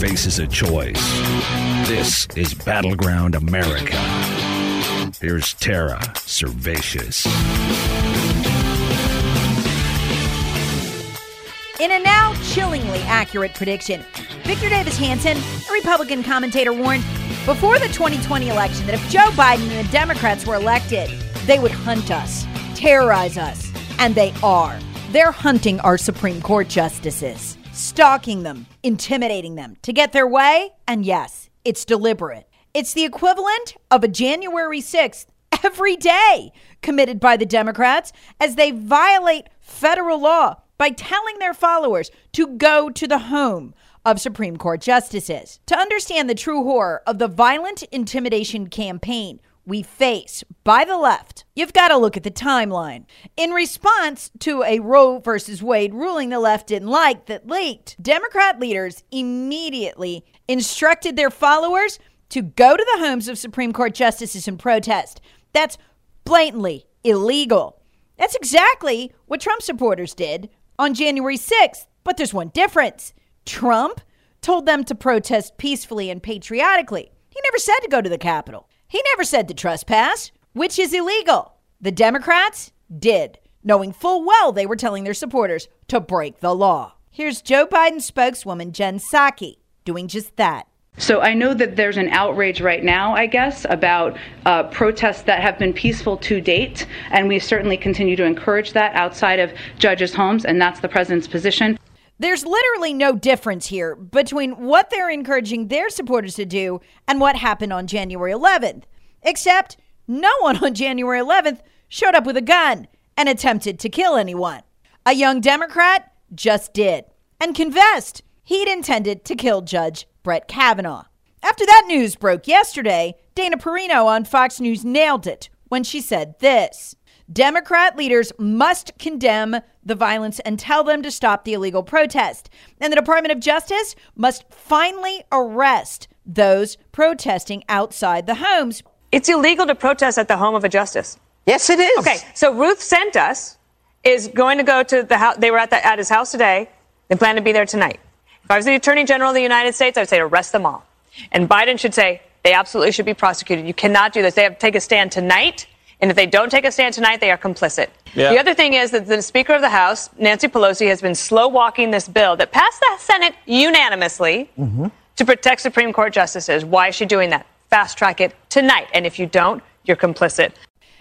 Faces a choice. This is Battleground America. Here's Tara Servatius. In a now chillingly accurate prediction, Victor Davis Hanson, a Republican commentator, warned before the 2020 election that if Joe Biden and the Democrats were elected, they would hunt us, terrorize us, and they are. They're hunting our Supreme Court justices, stalking them, intimidating them to get their way. And yes, it's deliberate. It's the equivalent of a January 6th every day committed by the Democrats as they violate federal law by telling their followers to go to the home of Supreme Court justices. To understand the true horror of the violent intimidation campaign we face by the left, you've got to look at the timeline. In response to a Roe versus Wade ruling the left didn't like that leaked, Democrat leaders immediately instructed their followers to go to the homes of Supreme Court justices and protest. That's blatantly illegal. That's exactly what Trump supporters did on January 6th. But there's one difference Trump told them to protest peacefully and patriotically. He never said to go to the Capitol. He never said to trespass, which is illegal. The Democrats did, knowing full well they were telling their supporters to break the law. Here's Joe Biden spokeswoman Jen Psaki doing just that. So I know that there's an outrage right now, I guess, about uh, protests that have been peaceful to date, and we certainly continue to encourage that outside of judges' homes, and that's the president's position. There's literally no difference here between what they're encouraging their supporters to do and what happened on January 11th, except no one on January 11th showed up with a gun and attempted to kill anyone. A young Democrat just did and confessed he'd intended to kill Judge Brett Kavanaugh. After that news broke yesterday, Dana Perino on Fox News nailed it when she said this Democrat leaders must condemn the violence and tell them to stop the illegal protest. And the Department of Justice must finally arrest those protesting outside the homes. It's illegal to protest at the home of a justice. Yes, it is. Okay, so Ruth sent us is going to go to the house. They were at, the, at his house today. They plan to be there tonight. If I was the Attorney General of the United States, I'd say arrest them all. And Biden should say they absolutely should be prosecuted. You cannot do this. They have to take a stand tonight. And if they don't take a stand tonight, they are complicit. Yeah. The other thing is that the Speaker of the House, Nancy Pelosi, has been slow walking this bill that passed the Senate unanimously mm-hmm. to protect Supreme Court justices. Why is she doing that? Fast track it tonight. And if you don't, you're complicit.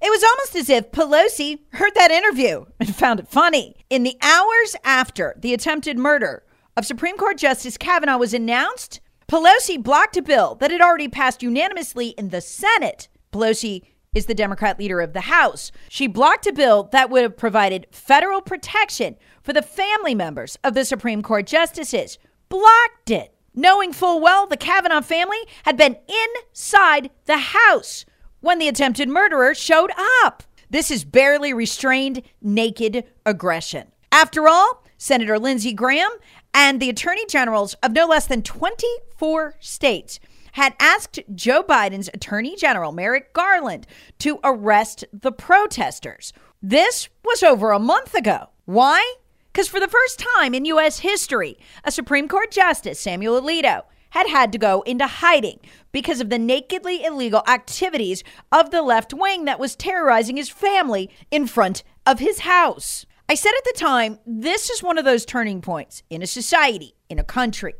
It was almost as if Pelosi heard that interview and found it funny. In the hours after the attempted murder of Supreme Court Justice Kavanaugh was announced, Pelosi blocked a bill that had already passed unanimously in the Senate. Pelosi is the Democrat leader of the House. She blocked a bill that would have provided federal protection for the family members of the Supreme Court justices. Blocked it, knowing full well the Kavanaugh family had been inside the House when the attempted murderer showed up. This is barely restrained, naked aggression. After all, Senator Lindsey Graham and the attorney generals of no less than 24 states had asked Joe Biden's Attorney General Merrick Garland to arrest the protesters. This was over a month ago. Why? Because for the first time in U.S. history, a Supreme Court Justice, Samuel Alito, had had to go into hiding because of the nakedly illegal activities of the left wing that was terrorizing his family in front of his house. I said at the time, this is one of those turning points in a society, in a country,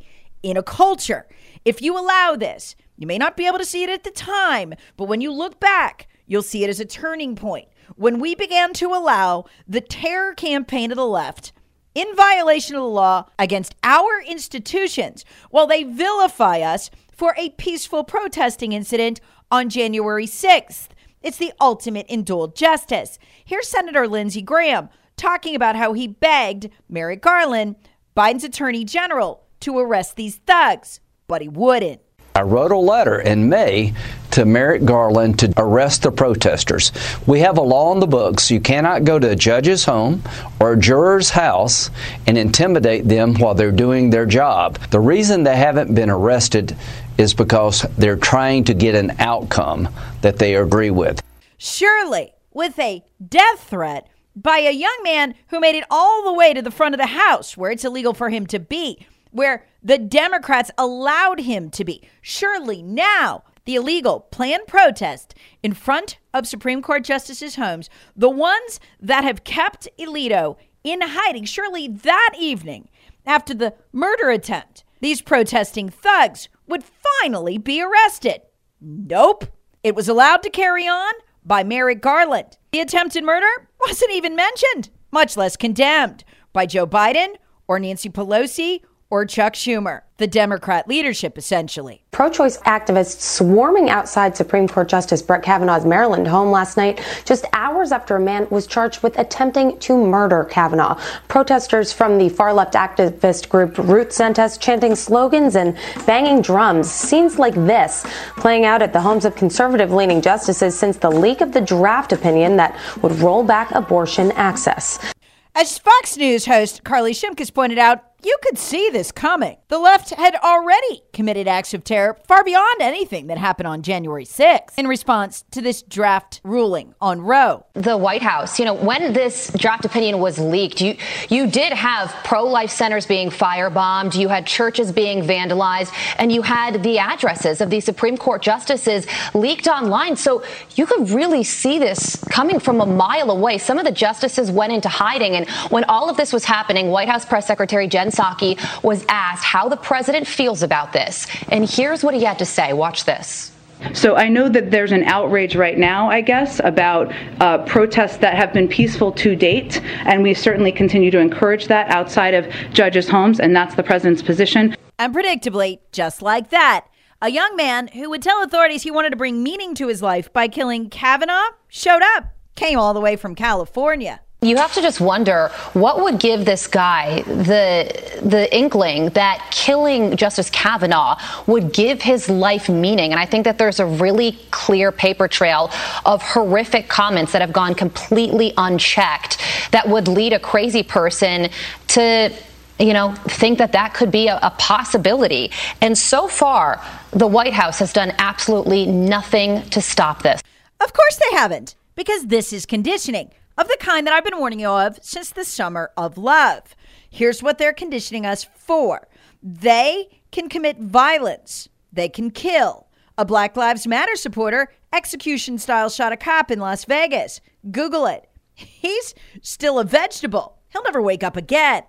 in a culture. If you allow this, you may not be able to see it at the time, but when you look back, you'll see it as a turning point. When we began to allow the terror campaign of the left in violation of the law against our institutions while they vilify us for a peaceful protesting incident on January 6th. It's the ultimate in dual justice. Here's Senator Lindsey Graham talking about how he begged Merrick Garland, Biden's attorney general, to arrest these thugs, but he wouldn't. I wrote a letter in May to Merrick Garland to arrest the protesters. We have a law in the books. You cannot go to a judge's home or a juror's house and intimidate them while they're doing their job. The reason they haven't been arrested is because they're trying to get an outcome that they agree with. Surely, with a death threat by a young man who made it all the way to the front of the house where it's illegal for him to be, where the Democrats allowed him to be. Surely now, the illegal planned protest in front of Supreme Court justices' homes, the ones that have kept Alito in hiding, surely that evening, after the murder attempt, these protesting thugs would finally be arrested. Nope. It was allowed to carry on by Merrick Garland. The attempted murder wasn't even mentioned, much less condemned by Joe Biden or Nancy Pelosi or Chuck Schumer, the Democrat leadership, essentially. Pro choice activists swarming outside Supreme Court Justice Brett Kavanaugh's Maryland home last night, just hours after a man was charged with attempting to murder Kavanaugh. Protesters from the far left activist group Ruth sent us chanting slogans and banging drums. Scenes like this playing out at the homes of conservative leaning justices since the leak of the draft opinion that would roll back abortion access. As Fox News host Carly Shimkus pointed out, you could see this coming. The left had already committed acts of terror far beyond anything that happened on January 6th in response to this draft ruling on Roe. The White House, you know, when this draft opinion was leaked, you you did have pro-life centers being firebombed, you had churches being vandalized, and you had the addresses of the Supreme Court justices leaked online. So you could really see this coming from a mile away. Some of the justices went into hiding and when all of this was happening, White House press secretary Jen Jen Psaki was asked how the president feels about this. And here's what he had to say. Watch this. So I know that there's an outrage right now, I guess, about uh, protests that have been peaceful to date, and we certainly continue to encourage that outside of judges' homes, and that's the president's position. And predictably, just like that, a young man who would tell authorities he wanted to bring meaning to his life by killing Kavanaugh showed up, came all the way from California. You have to just wonder what would give this guy the the inkling that killing Justice Kavanaugh would give his life meaning. And I think that there's a really clear paper trail of horrific comments that have gone completely unchecked that would lead a crazy person to you know, think that that could be a, a, possibility. And so far, the White House has done absolutely nothing to stop this. Of course they haven't, because this is conditioning of the kind that I've been warning you of since the summer of love. Here's what they're conditioning us for they can commit violence, they can kill. A Black Lives Matter supporter execution style shot a cop in Las Vegas. Google it. He's still a vegetable. He'll never wake up again.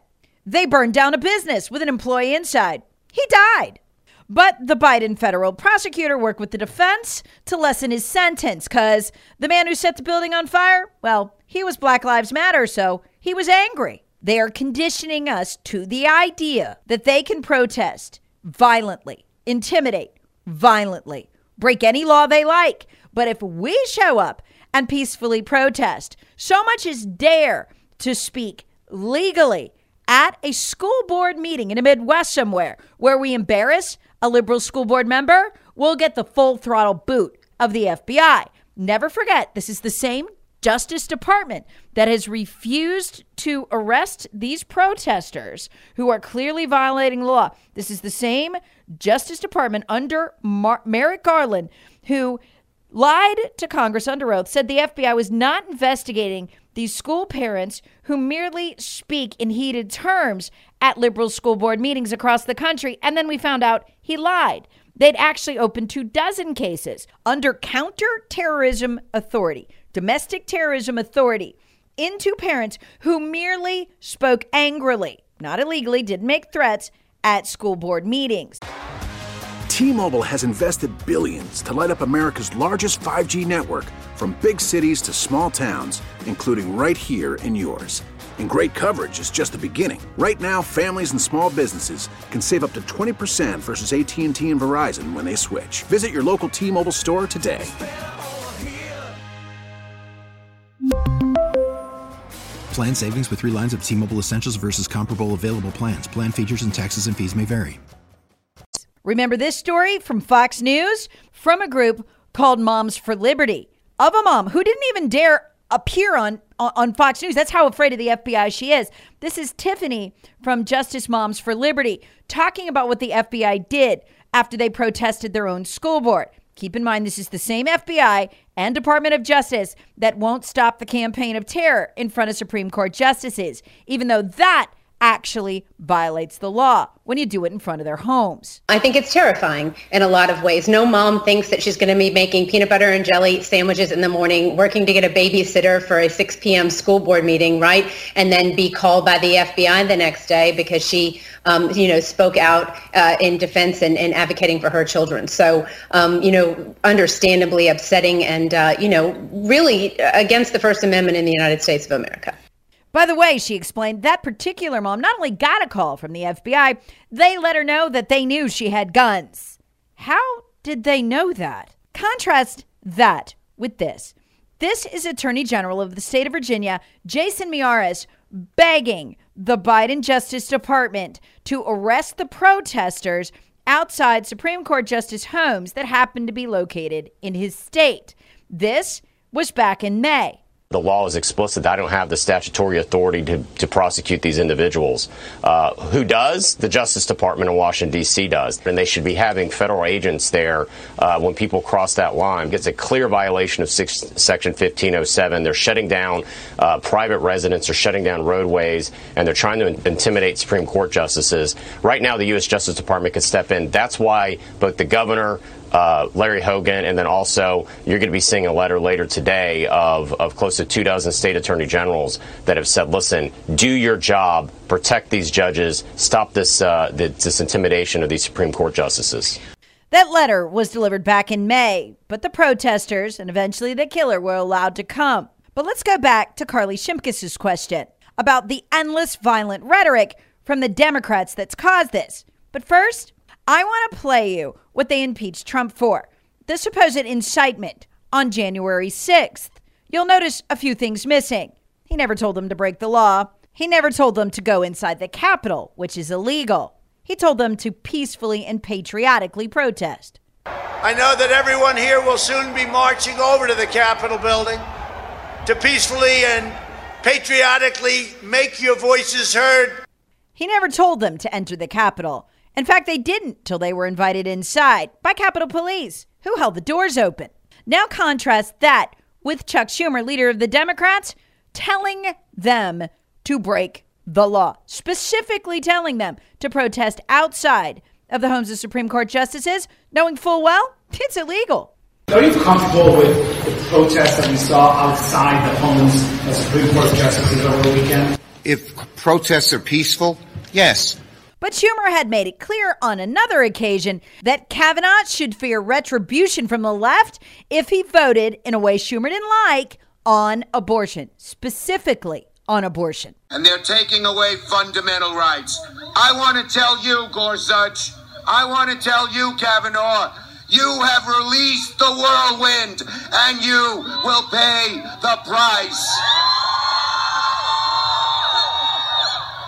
They burned down a business with an employee inside. He died. But the Biden federal prosecutor worked with the defense to lessen his sentence because the man who set the building on fire, well, he was Black Lives Matter, so he was angry. They are conditioning us to the idea that they can protest violently, intimidate violently, break any law they like. But if we show up and peacefully protest, so much as dare to speak legally at a school board meeting in the Midwest somewhere where we embarrass a liberal school board member, we'll get the full throttle boot of the FBI. Never forget, this is the same Justice Department that has refused to arrest these protesters who are clearly violating the law. This is the same Justice Department under Mar- Merrick Garland who lied to Congress under oath, said the FBI was not investigating these school parents who merely speak in heated terms at liberal school board meetings across the country. And then we found out he lied. They'd actually opened two dozen cases under counterterrorism authority domestic terrorism authority into parents who merely spoke angrily, not illegally, didn't make threats at school board meetings. T-Mobile has invested billions to light up America's largest 5G network from big cities to small towns, including right here in yours. And great coverage is just the beginning. Right now, families and small businesses can save up to 20% versus AT&T and Verizon when they switch. Visit your local T-Mobile store today. Plan savings with three lines of T-Mobile Essentials versus comparable available plans. Plan features and taxes and fees may vary. Remember this story from Fox News from a group called Moms for Liberty of a mom who didn't even dare appear on on Fox News. That's how afraid of the FBI she is. This is Tiffany from Justice Moms for Liberty talking about what the FBI did after they protested their own school board. Keep in mind, this is the same FBI and Department of Justice that won't stop the campaign of terror in front of Supreme Court justices, even though that actually violates the law when you do it in front of their homes. I think it's terrifying in a lot of ways. No mom thinks that she's going to be making peanut butter and jelly sandwiches in the morning, working to get a babysitter for a 6 p.m. school board meeting, right? And then be called by the FBI the next day because she, um, you know, spoke out uh, in defense and, and, advocating for her children. So, um, you know, understandably upsetting and, uh, you know, really against the First Amendment in the United States of America. By the way, she explained that particular mom not only got a call from the FBI, they let her know that they knew she had guns. How did they know that? Contrast that with this. This is Attorney General of the state of Virginia, Jason Miyares, begging the Biden Justice Department to arrest the protesters outside Supreme Court Justice homes that happened to be located in his state. This was back in May. The law is explicit. I don't have the statutory authority to, to prosecute these individuals. Uh, who does? The Justice Department in Washington, D.C. does. And they should be having federal agents there uh, when people cross that line. It's a clear violation of six, Section 1507. They're shutting down uh, private residents, they're shutting down roadways, and they're trying to intimidate Supreme Court justices. Right now, the U.S. Justice Department could step in. That's why both the governor, uh, Larry Hogan, and then also you're going to be seeing a letter later today of, of close to two dozen state attorney generals that have said, listen, do your job, protect these judges, stop this, uh, this intimidation of these Supreme Court justices. That letter was delivered back in May, but the protesters and eventually the killer were allowed to come. But let's go back to Carly Shimkus's question about the endless violent rhetoric from the Democrats that's caused this. But first, I want to play you what they impeached Trump for the supposed incitement on January 6th. You'll notice a few things missing. He never told them to break the law. He never told them to go inside the Capitol, which is illegal. He told them to peacefully and patriotically protest. I know that everyone here will soon be marching over to the Capitol building to peacefully and patriotically make your voices heard. He never told them to enter the Capitol. In fact, they didn't till they were invited inside by Capitol Police, who held the doors open. Now contrast that with Chuck Schumer, leader of the Democrats, telling them to break the law, specifically telling them to protest outside of the homes of Supreme Court justices, knowing full well it's illegal. Are you comfortable with the protests that we saw outside the homes of Supreme Court justices over the weekend? If protests are peaceful, yes. But Schumer had made it clear on another occasion that Kavanaugh should fear retribution from the left if he voted in a way Schumer didn't like on abortion, specifically on abortion. And they're taking away fundamental rights. I want to tell you, Gorsuch, I want to tell you, Kavanaugh, you have released the whirlwind and you will pay the price.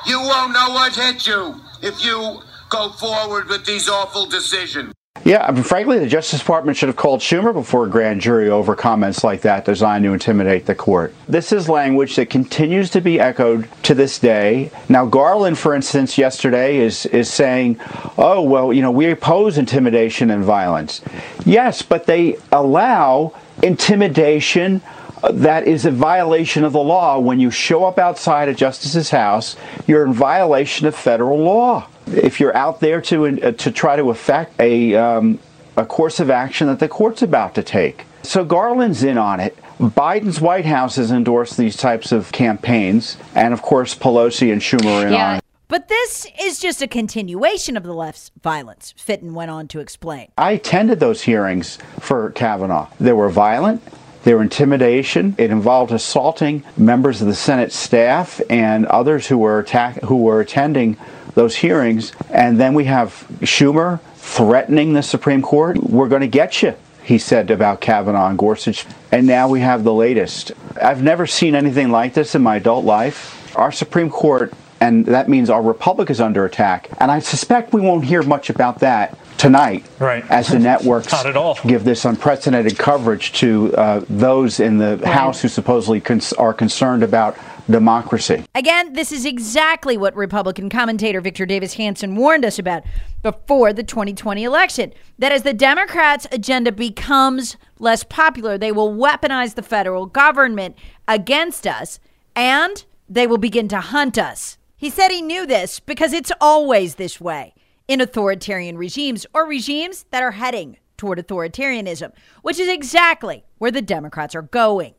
You won't know what hit you if you go forward with these awful decisions. Yeah, I mean, frankly, the Justice Department should have called Schumer before a grand jury over comments like that designed to intimidate the court. This is language that continues to be echoed to this day. Now, Garland, for instance, yesterday is, is saying, oh, well, you know, we oppose intimidation and violence. Yes, but they allow intimidation that is a violation of the law. When you show up outside a justice's house, you're in violation of federal law. If you're out there to uh, to try to affect a um, a course of action that the court's about to take. So Garland's in on it. Biden's White House has endorsed these types of campaigns, and of course, Pelosi and Schumer are Yeah. on. But this is just a continuation of the left's violence, Fitton went on to explain. I attended those hearings for Kavanaugh. They were violent. They were intimidation. It involved assaulting members of the Senate staff and others who were attack- who were attending those hearings. And then we have Schumer threatening the Supreme Court. We're going to get you, he said about Kavanaugh and Gorsuch. And now we have the latest. I've never seen anything like this in my adult life. Our Supreme Court, and that means our republic is under attack. And I suspect we won't hear much about that tonight Right. as the networks Not at all. give this unprecedented coverage to uh, those in the House who supposedly cons- are concerned about democracy. Again, this is exactly what Republican commentator Victor Davis Hanson warned us about before the 2020 election. That as the Democrats' agenda becomes less popular, they will weaponize the federal government against us and they will begin to hunt us. He said he knew this because it's always this way in authoritarian regimes or regimes that are heading toward authoritarianism, which is exactly where the Democrats are going.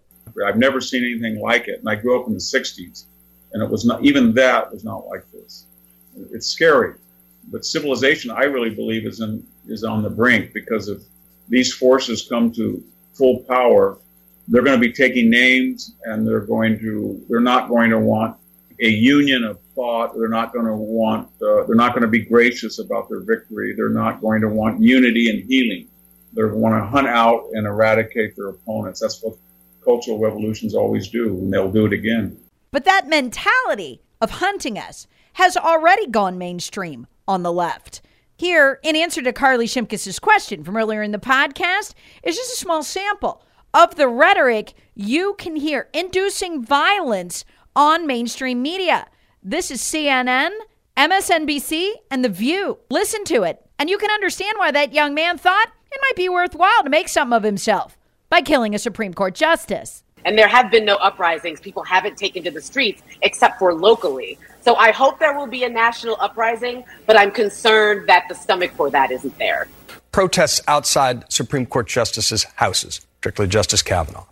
I've never seen anything like it. And I grew up in the 60s, and it was not, even that was not like this. It's scary. But civilization, I really believe, is, in, is on the brink because if these forces come to full power, they're going to be taking names and they're going to, they're not going to want a union of thought. They're not going to want, uh, they're not going to be gracious about their victory. They're not going to want unity and healing. They want to hunt out and eradicate their opponents. That's what cultural revolutions always do, and they'll do it again. But that mentality of hunting us has already gone mainstream on the left. Here, in answer to Carly Shimkus' question from earlier in the podcast, is just a small sample of the rhetoric you can hear inducing violence on mainstream media. This is CNN, MSNBC, and The View. Listen to it, and you can understand why that young man thought it might be worthwhile to make something of himself by killing a Supreme Court justice. and there have been no uprisings. People haven't taken to the streets except for locally. So I hope there will be a national uprising, but I'm concerned that the stomach for that isn't there. protests outside Supreme Court justices' houses, particularly Justice Kavanaugh.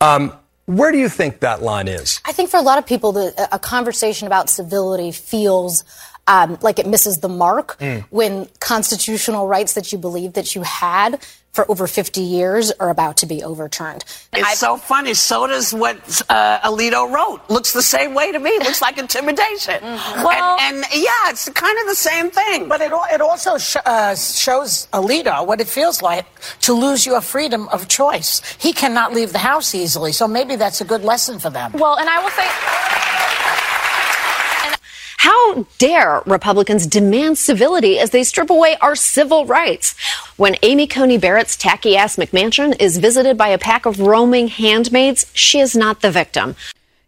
Um, where do you think that line is? I think for a lot of people, the, a conversation about civility feels um, like it misses the mark Mm. when constitutional rights that you believe that you had for over 50 years are about to be overturned. It's so funny. So does what uh, Alito wrote. Looks the same way to me. Looks like intimidation. Well- and, and yeah, it's kind of the same thing. But it, it also sh- uh, shows Alito what it feels like to lose your freedom of choice. He cannot leave the house easily, so maybe that's a good lesson for them. Well, and I will say. How dare Republicans demand civility as they strip away our civil rights? When Amy Coney Barrett's tacky ass McMansion is visited by a pack of roaming handmaids, she is not the victim.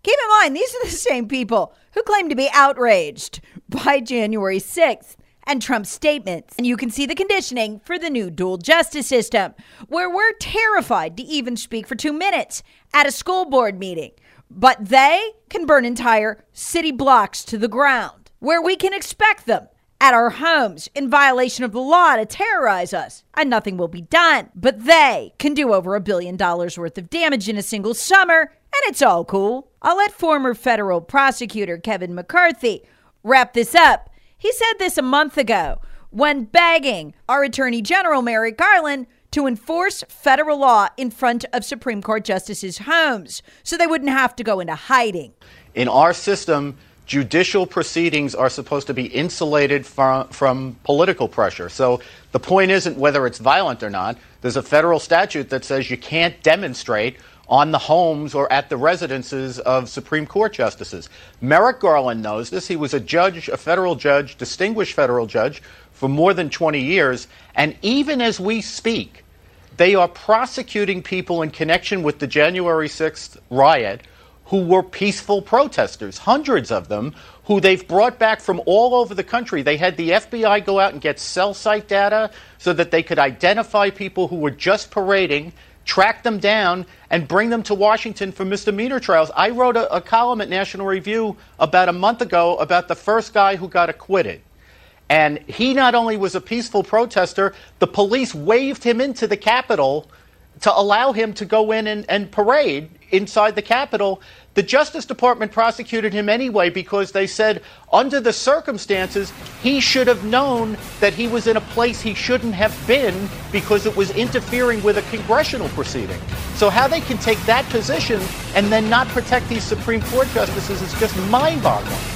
Keep in mind, these are the same people who claim to be outraged by January 6th and Trump's statements. And you can see the conditioning for the new dual justice system, where we're terrified to even speak for two minutes at a school board meeting. But they can burn entire city blocks to the ground, where we can expect them at our homes in violation of the law to terrorize us, and nothing will be done. But they can do over a billion dollars worth of damage in a single summer, and it's all cool. I'll let former federal prosecutor Kevin McCarthy wrap this up. He said this a month ago when begging our Attorney General Merrick Garland to enforce federal law in front of Supreme Court justices' homes so they wouldn't have to go into hiding. In our system, judicial proceedings are supposed to be insulated from, from political pressure. So the point isn't whether it's violent or not. There's a federal statute that says you can't demonstrate on the homes or at the residences of Supreme Court justices. Merrick Garland knows this. He was a judge, a federal judge, distinguished federal judge for more than 20 years. And even as we speak, they are prosecuting people in connection with the January 6th riot who were peaceful protesters, hundreds of them, who they've brought back from all over the country. They had the FBI go out and get cell site data so that they could identify people who were just parading, track them down, and bring them to Washington for misdemeanor trials. I wrote a, a column at National Review about a month ago about the first guy who got acquitted. And he not only was a peaceful protester, the police waved him into the Capitol to allow him to go in and, and parade inside the Capitol. The Justice Department prosecuted him anyway because they said, under the circumstances, he should have known that he was in a place he shouldn't have been because it was interfering with a congressional proceeding. So, how they can take that position and then not protect these Supreme Court justices is just mind boggling.